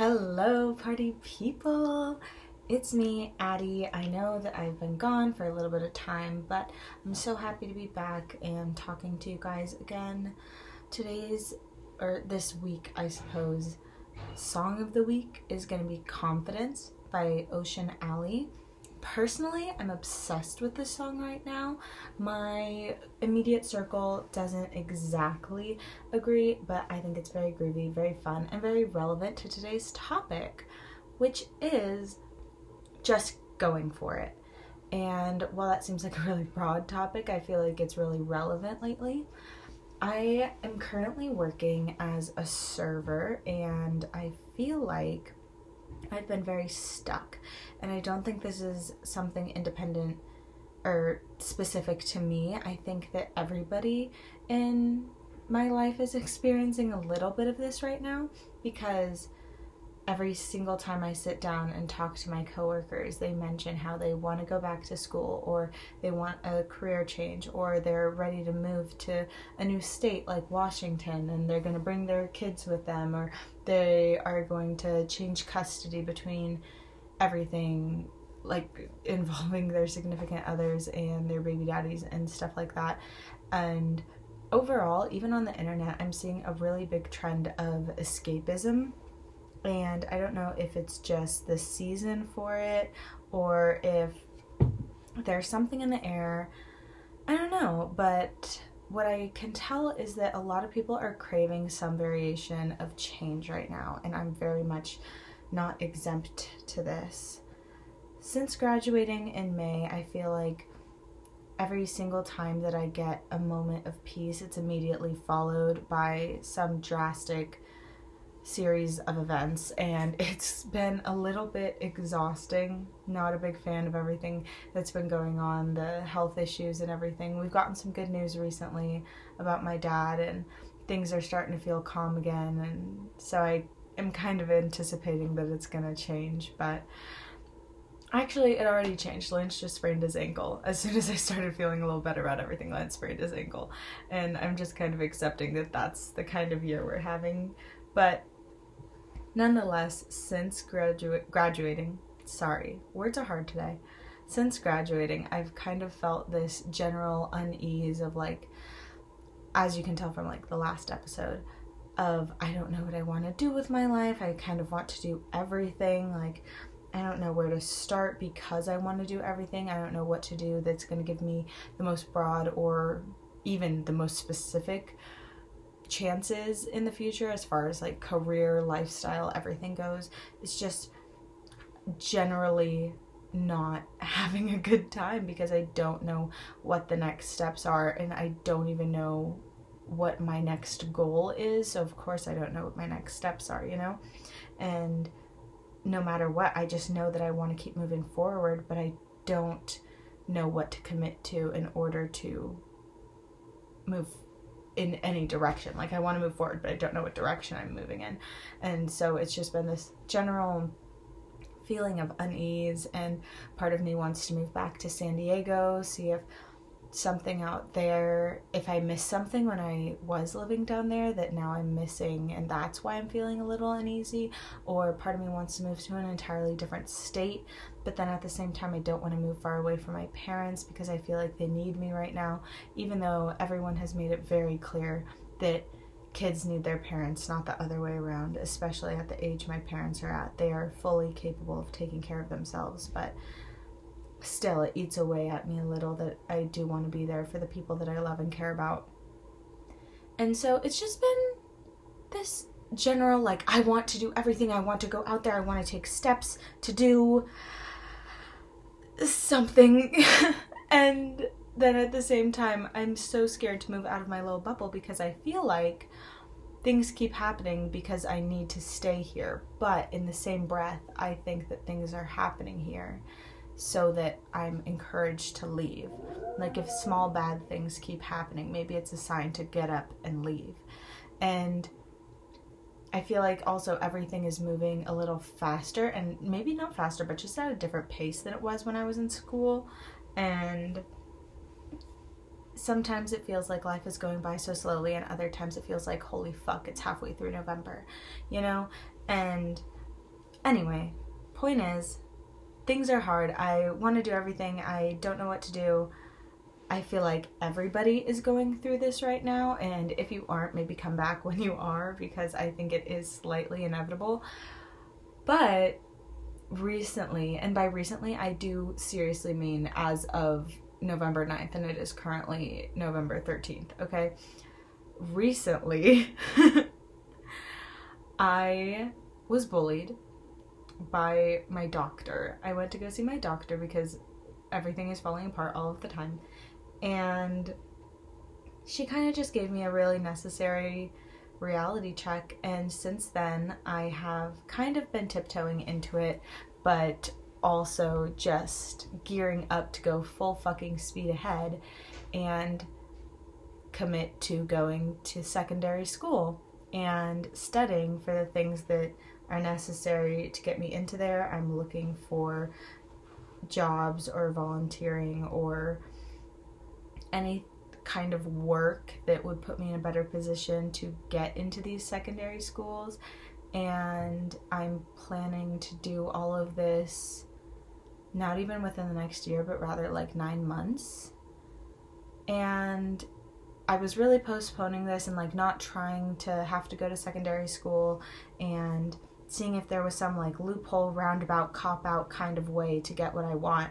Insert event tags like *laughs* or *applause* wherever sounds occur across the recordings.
Hello, party people. It's me, Addie. I know that I've been gone for a little bit of time, but I'm so happy to be back and talking to you guys again. Today's, or this week, I suppose, song of the week is going to be Confidence by Ocean Alley. Personally, I'm obsessed with this song right now. My immediate circle doesn't exactly agree, but I think it's very groovy, very fun, and very relevant to today's topic, which is just going for it. And while that seems like a really broad topic, I feel like it's really relevant lately. I am currently working as a server, and I feel like I've been very stuck. And I don't think this is something independent or specific to me. I think that everybody in my life is experiencing a little bit of this right now because every single time I sit down and talk to my coworkers, they mention how they want to go back to school or they want a career change or they're ready to move to a new state like Washington and they're going to bring their kids with them or they are going to change custody between everything like *laughs* involving their significant others and their baby daddies and stuff like that. And overall, even on the internet, I'm seeing a really big trend of escapism and I don't know if it's just the season for it or if there's something in the air. I don't know, but what I can tell is that a lot of people are craving some variation of change right now, and I'm very much not exempt to this. Since graduating in May, I feel like every single time that I get a moment of peace, it's immediately followed by some drastic series of events and *laughs* it's been a little bit exhausting. Not a big fan of everything that's been going on, the health issues and everything. We've gotten some good news recently about my dad and things are starting to feel calm again and so I am kind of anticipating that it's going to change, but Actually, it already changed. Lynch just sprained his ankle. As soon as I started feeling a little better about everything, Lynch sprained his ankle. And I'm just kind of accepting that that's the kind of year we're having. But Nonetheless, since graduate graduating, sorry, words are hard today. Since graduating, I've kind of felt this general unease of like as you can tell from like the last episode of I don't know what I want to do with my life. I kind of want to do everything like I don't know where to start because I want to do everything. I don't know what to do that's going to give me the most broad or even the most specific chances in the future as far as like career, lifestyle, everything goes. It's just generally not *laughs* having a good time because I don't know what the next steps are and I don't even know what my next goal is. So of course I don't know what my next steps are, you know? And no matter what, I just know that I want to keep moving forward, but I don't know what to commit to in order to move in any direction. Like I want to move forward, but I don't know what direction I'm moving in. And so it's just been this general feeling of unease and part of me wants to move back to San Diego, see if something out there. If I missed something when I was living down there that now I'm missing and that's why I'm feeling a little uneasy or part of me wants to move to an entirely different state but then at the same time I don't want to move far away from my parents because I feel like they need me right now even though everyone has made it very clear that kids need their parents not the other way around especially at the age my parents are at. They are fully capable of taking care of themselves but still it eats away at me a little that I do want to be there for the people that I love and care about. And so it's just been this general like I want to do everything. I want to go out there. I want to take steps to do something. *laughs* and then at the same time, I'm so scared to move out of my little bubble because I feel like things keep happening because I need to stay here. But in the same breath, I think that things are happening here so that I'm encouraged to leave. Like if small bad things keep happening, maybe it's a sign to get up and leave. And I feel like also everything is moving a little faster and maybe not faster, but just at a different pace than it was when I was in school. And sometimes it feels like life is going by so slowly, and other times it feels like, holy fuck, it's halfway through November, you know? And Anyway, point is, things are hard. I want to do everything. I don't know what to do. I feel like everybody is going through this right now, and if you aren't, maybe come back *laughs* when you are because I think it is slightly inevitable. But recently, and by recently, I do seriously mean as of November 9th, and it is currently November 13th, okay? Recently, *laughs* I was bullied by my doctor. I went to go see my doctor because everything is falling apart all of the time and she kind of just gave me a really necessary reality check. And since then, I have kind of been tiptoeing into it, but also just gearing up to go full fucking speed ahead and commit to going to secondary school and studying for the things that are necessary to get me into there. I'm looking for jobs or volunteering or any kind of work that would put me in a better position to get into these secondary schools. And I'm planning to do all of this not even within the next year, but rather like nine months. And I was really postponing this and like not trying to have to go to secondary school and seeing if there was some like loophole, roundabout, cop out kind of way to get what I want.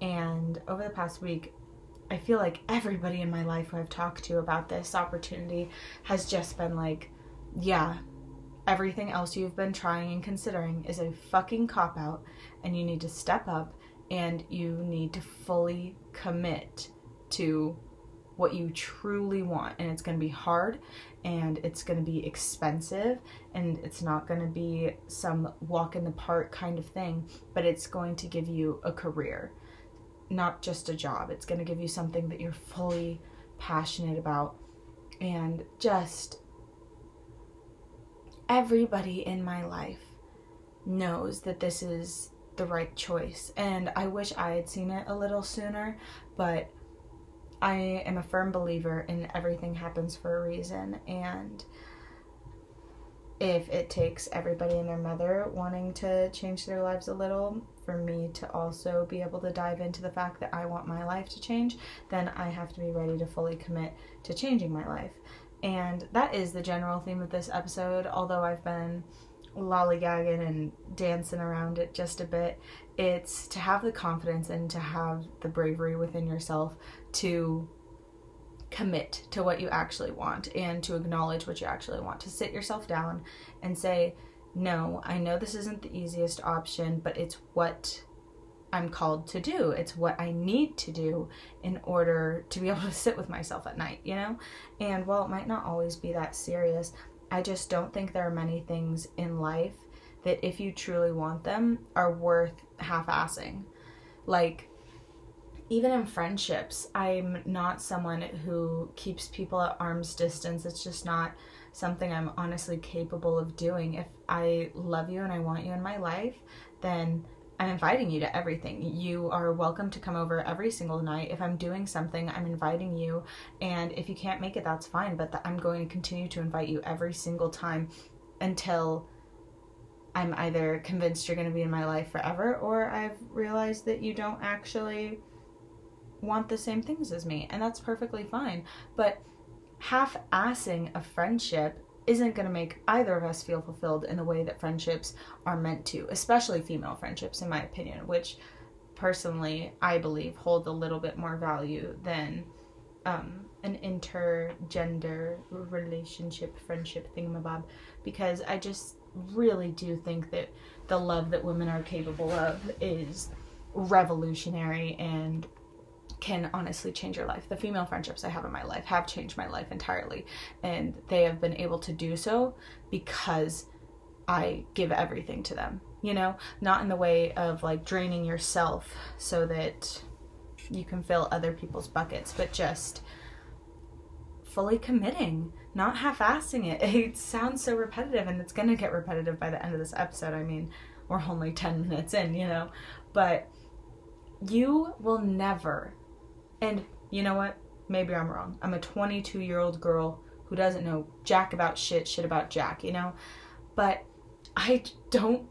And over the past week, I feel like everybody in my life who I've talked to about this opportunity has just been like, yeah, everything else you've been trying and considering is a fucking cop out, and you need to step up and you need to fully commit to what you truly want. And it's going to be hard and it's going to be expensive and it's not going to be some walk in the park kind of thing, but it's going to give you a career not just a job. It's going to give you something that you're fully passionate about. And just everybody in my life knows that this is the right choice. And I wish I had seen it a little sooner, but I am a firm believer in everything happens for a reason. And if it takes everybody and their mother wanting to change their lives a little for me to also be able to dive into the fact that I want my life to change, then I have to be ready to fully commit to changing my life. And that is the general theme of this episode, although I've been lollygagging and dancing around it just a bit. It's to have the confidence and to have the bravery within yourself to commit to what you actually want and to acknowledge what you actually want, to sit yourself down and say, No, I know this isn't the easiest option, but it's what I'm called to do. It's what I need to do in order to be *laughs* able to sit with myself at night, you know? And while it might not always be that serious, I just don't think there are many things in life that, if you truly want them, are worth half assing. Like, even in friendships, I'm not someone who keeps people at arm's distance. It's just not something I'm honestly capable of doing. If I love you and I want you in my life, then I'm inviting you to everything. You are welcome to come over every single night. If I'm doing something, I'm inviting you. And if you can't make it, that's fine. But I'm going to continue to invite you every single time until I'm either convinced you're going to be in my life forever or I've realized that you don't actually want the same things as me, and that's perfectly fine. But half assing a friendship isn't going to make either of us feel fulfilled in the way that friendships are meant to, especially female friendships, in my opinion, which personally I believe hold a little bit more value than um, an intergender relationship, friendship thingamabob, because I just really do think that the love that women are capable of is revolutionary and can honestly change your life. The female friendships I have in my life have changed my life entirely, and they have been able to do so because I give everything to them. You know, not in the way of like draining yourself so that you can fill other people's buckets, but just fully committing, not half assing it. *laughs* It sounds so repetitive, and it's going to get repetitive by the end of this episode. I mean, we're only 10 minutes in, you know, but you will never and you know what? Maybe I'm wrong. I'm a 22 year old girl who doesn't know jack about shit, shit about jack, you know? But I don't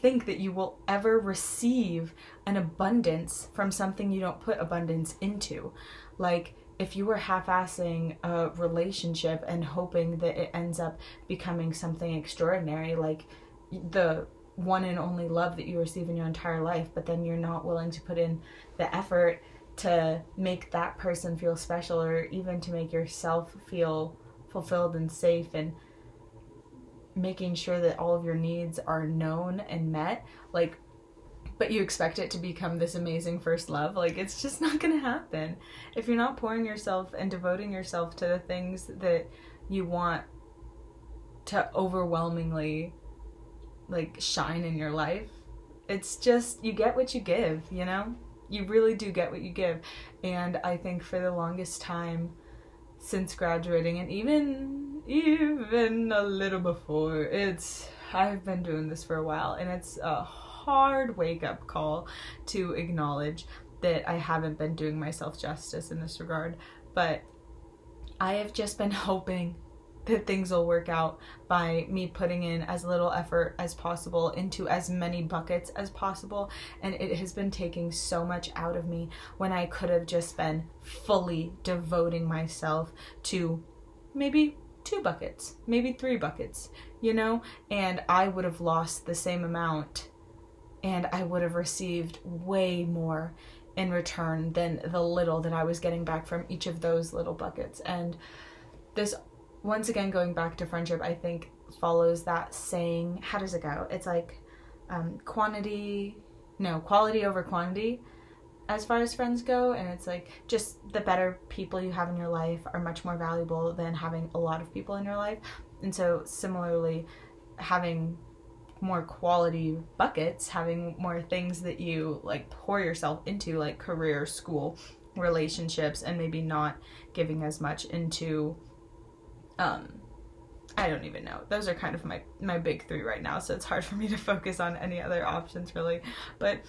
think that you will ever receive an abundance from something you don't put abundance into. Like, if you were half assing a relationship and hoping that it ends up becoming something extraordinary, like the one and only love that you receive in your entire life, but then you're not willing to put in the effort to make that person feel special or even to make yourself feel fulfilled and safe and making sure that all of your needs are known and met like but you expect it to become this amazing first love like it's just not going to happen. If you're not pouring yourself and devoting yourself to the things that you want to overwhelmingly like shine in your life it's just you get what you give you know you really do get what you give. And i think for the longest time since graduating and even even a little before it's I've been doing this for a while and it's a hard wake up call to acknowledge that I haven't been doing myself justice in this regard. But I have just been hoping that things will work out by me putting in as little effort as possible into as many buckets as possible. And it has been taking so much out of me when I could have just been fully devoting myself to maybe two buckets, maybe three buckets, you know? And I would have lost the same amount and I would have received way more in return than the little that I was getting back from each of those little buckets. And this once again going back to friendship i think follows that saying how does it go? It's like um, quantity no quality over quantity as far as friends go. And it's like just the better people you have in your life are much more valuable than having a lot of people in your life. And so similarly having more quality buckets having more things that you like pour yourself into like career school relationships and maybe not giving as much into um I don't even know. Those are kind of my my big 3 right now, so it's hard for me to focus on any other options really. But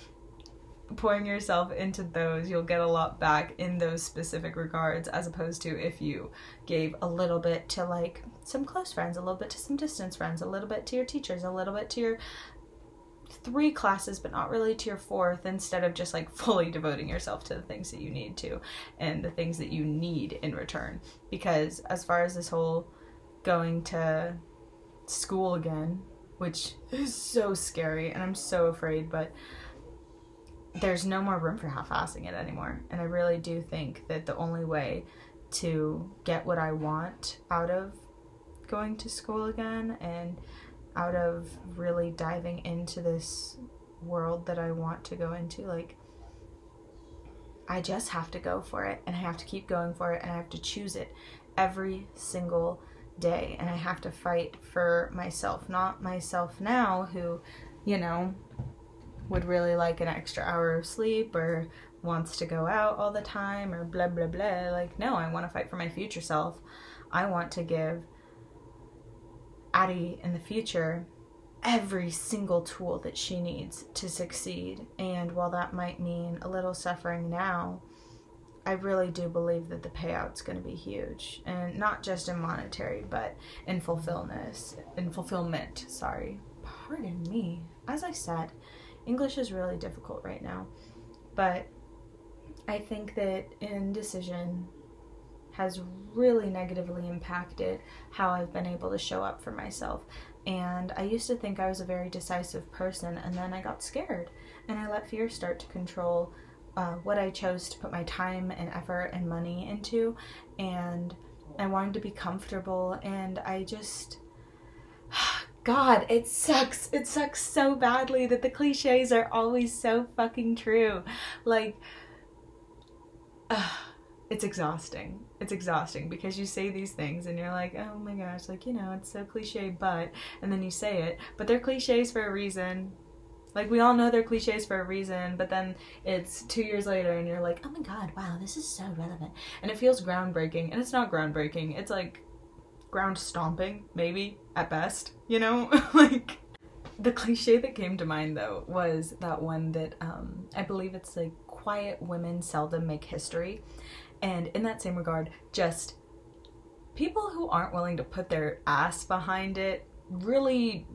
pouring yourself into those, you'll get a lot back in those specific regards as opposed to if you gave a little bit to like some close friends, a little bit to some distance friends, a little bit to your teachers, a little bit to your three classes but not really to your fourth instead of just like *laughs* fully devoting yourself to the things that you need to and the things that you need in return. Because as far as this whole going to school again which *laughs* is so scary and I'm so afraid but there's no more room for half-assing it anymore. And I really do think that the only way to get what I want out of going to school again and out of really diving into this world that I want to go into. Like, I just have to go for it and I have to keep going for it and I have to choose it every single day and I have to fight for myself, not myself now who, you know, would really like an extra hour of sleep or wants to go out all the time or blah blah blah. Like, no, I want to fight for my future self. I want to give Addie in the future every single tool that she needs to succeed. And while that might mean a little suffering now, I really do believe that the payout's going to be huge, and not just in monetary, but in fulfillment. In fulfillment, sorry. Pardon me. As I said, English is really difficult right now, but I think that indecision has really negatively impacted how I've been able to show up for myself. And I used to think I was a very decisive person, and then I got scared and I let fear start to control uh, what I chose to put my time and effort and money into. And I wanted to be comfortable, and I just. *sighs* God, it sucks. It sucks so badly that the cliches are always so fucking true. Like, uh, *sighs* it's exhausting. It's exhausting because you say these things and you're like, oh my gosh, like, you know, it's so cliche, but, and then you say it, but they're cliches for a reason. Like, we all know they're cliches for a reason, but then it's two years later and you're like, oh my god, wow, this is so relevant. And it feels groundbreaking, and it's not groundbreaking, it's like ground stomping, maybe, at best, you know? *laughs* like, the cliche that came to mind though was that one that um, I believe it's like quiet women seldom make history. And in that same regard, just people who aren't willing to put their ass behind it really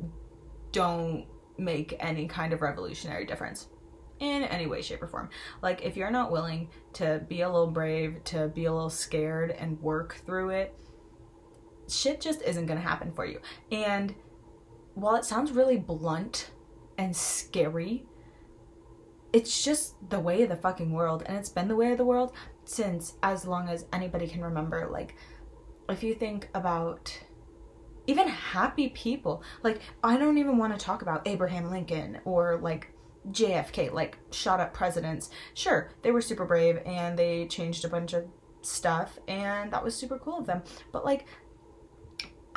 don't make any kind of revolutionary difference in any way, shape, or form. Like, if you're not willing to be a little brave, to be a little scared and work through it, shit just isn't gonna happen for you. And while it sounds really blunt and scary, it's just the way of the fucking world. And it's been the way of the world since as long as anybody can remember. Like, if you think about even happy people, like, I don't even want to talk about Abraham Lincoln or like JFK, like shot up presidents. Sure, they were super brave and they changed a bunch of stuff, and that was super cool of them. But like,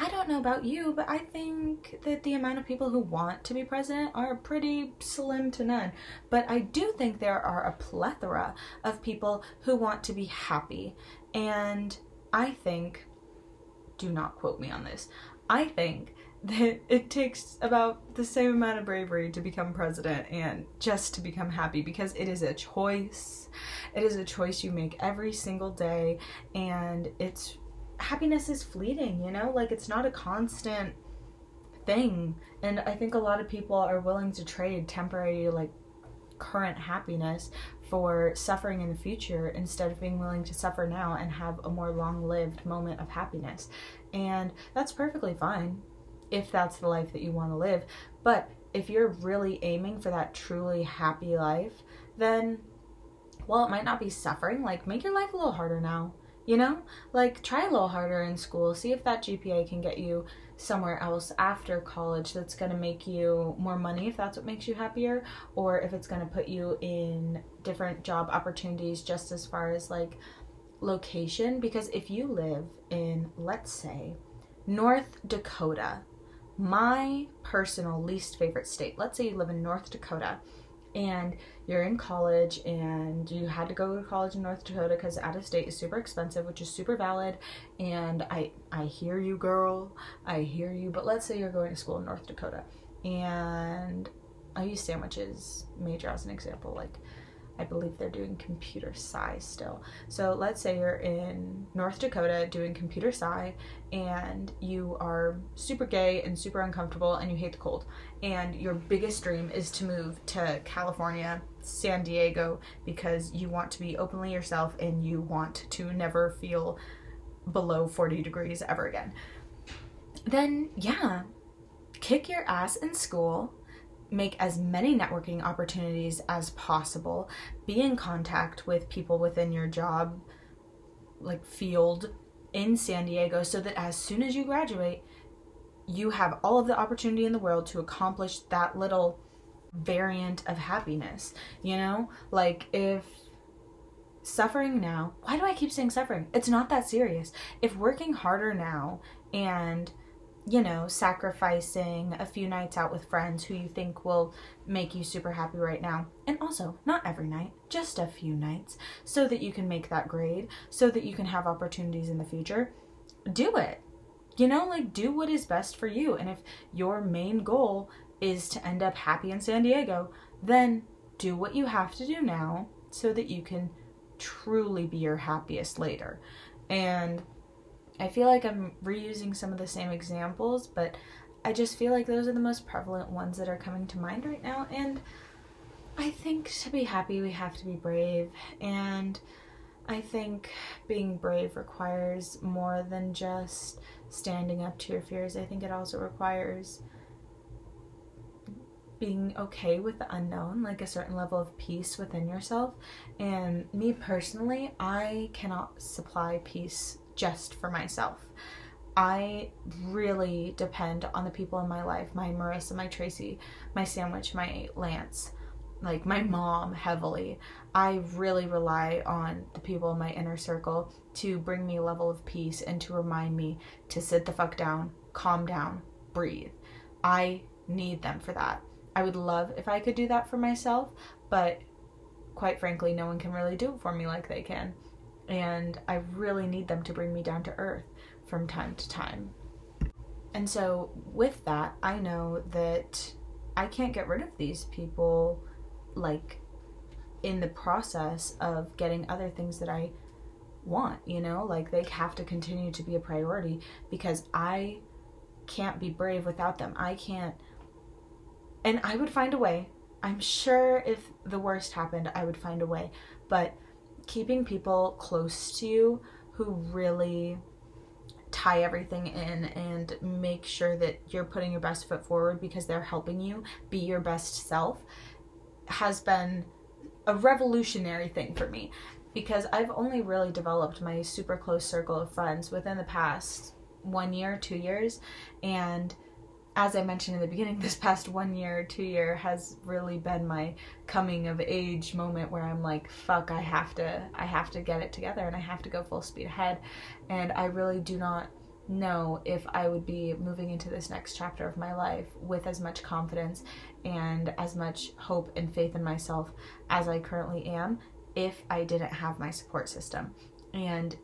I don't know about you, but I think that the amount of people who want to be president are pretty slim to none. But I do think there are a plethora of people who want to be happy. And I think, do not quote me on this, I think *laughs* that it takes about the same amount of bravery to become president and just to become happy because it is a choice. It is a choice you make every single day and it's happiness is fleeting, you know? Like it's not a constant thing. And I think a lot of people are willing to trade temporary like current happiness for suffering in the future instead of being willing to suffer now and have a more long-lived moment of happiness. And that's perfectly fine if that's the life that you want to live. But if you're really aiming for that truly happy life, then well, it might not be suffering, like make your life a little harder now. You know? Like try a little harder in school. See if that GPA can get you somewhere else after college that's going to make you more money if that's what makes you happier or if it's going to put you in different job opportunities just as far as like location because if you live in let's say North Dakota my personal least favorite state. Let's say you live in North Dakota and you're in college and you had to go to college in North Dakota because out of state is super expensive, which is super valid. And I I hear you, girl. I hear you. But let's say you're going to school in North Dakota and I use sandwiches major as an example. Like I believe they're doing computer sci still. So let's say you're in North Dakota doing computer sci and you are super gay and super uncomfortable and you hate the cold. And your biggest dream is to move to California, San Diego, because you want to be openly yourself and you want to never feel below 40 degrees ever again. Then, yeah, kick your ass in school make as many networking opportunities as possible, be in contact with people within your job like field in San Diego so that as soon as you graduate, you have all of the opportunity in the world to accomplish that little variant of happiness. You know, like if suffering now, why do I keep saying suffering? It's not that serious. If working harder now and you know, sacrificing a few nights out with friends who you think will make you super happy right now. And also, not every night, just a few nights, so that you can make that grade, so that you can have opportunities in the future. Do it. You know, like, do what is best for you. And if your main goal is to end up happy in San Diego, then do what you have to do now so that you can truly be your happiest later. And I feel like I'm reusing some of the same examples, but I just feel like those are the most prevalent ones that are coming to mind right now. And I think to be happy, we have to be brave. And I think being brave requires more than just standing up to your fears. I think it also requires being okay with the unknown, like a certain level of peace within yourself. And me personally, I cannot supply peace just for myself. I really depend on the people in my life my Marissa, my Tracy, my Sandwich, my Lance, like my mom heavily. I really rely on the people in my inner circle to bring me a level of peace and to remind me to sit the fuck down, calm down, breathe. I need them for that. I would love if I could do that for myself, but quite frankly, no one can really do it for me like they can and I really need them to bring me down to earth from time to time. And so, with that, I know that I can't get rid of these people like in the process of getting other things that I want, you know? Like they have to continue to be a priority because I can't be brave without them. I can't and I would find a way. I'm sure if the worst happened, I would find a way. But keeping people close to you who really tie everything in and make sure that you're putting your best foot forward because they're helping you be your best self has been a revolutionary thing for me because I've only really developed my super close circle of friends within the past one year, two years, and as I mentioned in the beginning, this past one year, two year has really been my coming of age moment where I'm like, fuck, I have to, I have to get it together and I have to go full speed ahead. And I really do not know if I would be moving into this next chapter of my life with as much confidence and as much hope and faith in myself as I currently am if I didn't have my support system. And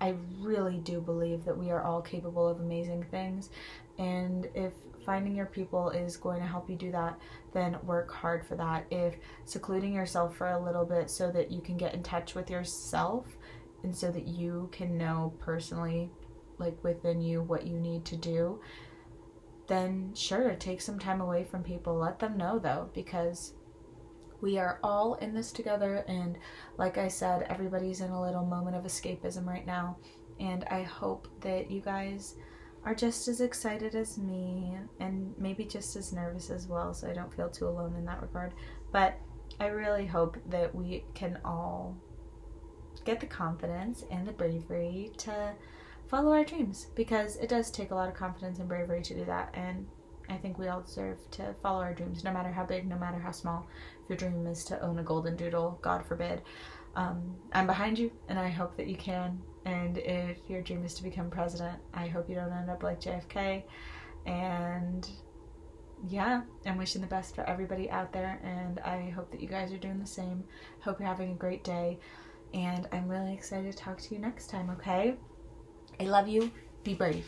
I really do believe that we are all capable of amazing things. And if finding your people is going to help you do that, then work hard for that. If secluding yourself for a little bit so that you can get in touch with yourself and so that you can know personally, like within you, what you need to do, then sure, take some time away from people. Let them know though, because we are all in this together. And like I said, everybody's in a little moment of escapism right now. And I hope that you guys are just as excited as me and maybe just as nervous as well, so I don't feel too alone in that regard. But I really hope that we can all get the confidence and the bravery to follow our dreams because it does take a lot of confidence and bravery to do that. And I think we all deserve to follow our dreams, no matter how big, no matter how small If your dream is to own a golden doodle, God forbid, um, I'm behind you and I hope that you can. And if your dream is to become president, I hope you don't end up like JFK. And yeah, I'm wishing the best for everybody out there. And I hope that you guys are doing the same. Hope you're having a great day. And I'm really excited to talk to you next time, okay? I love you. Be brave.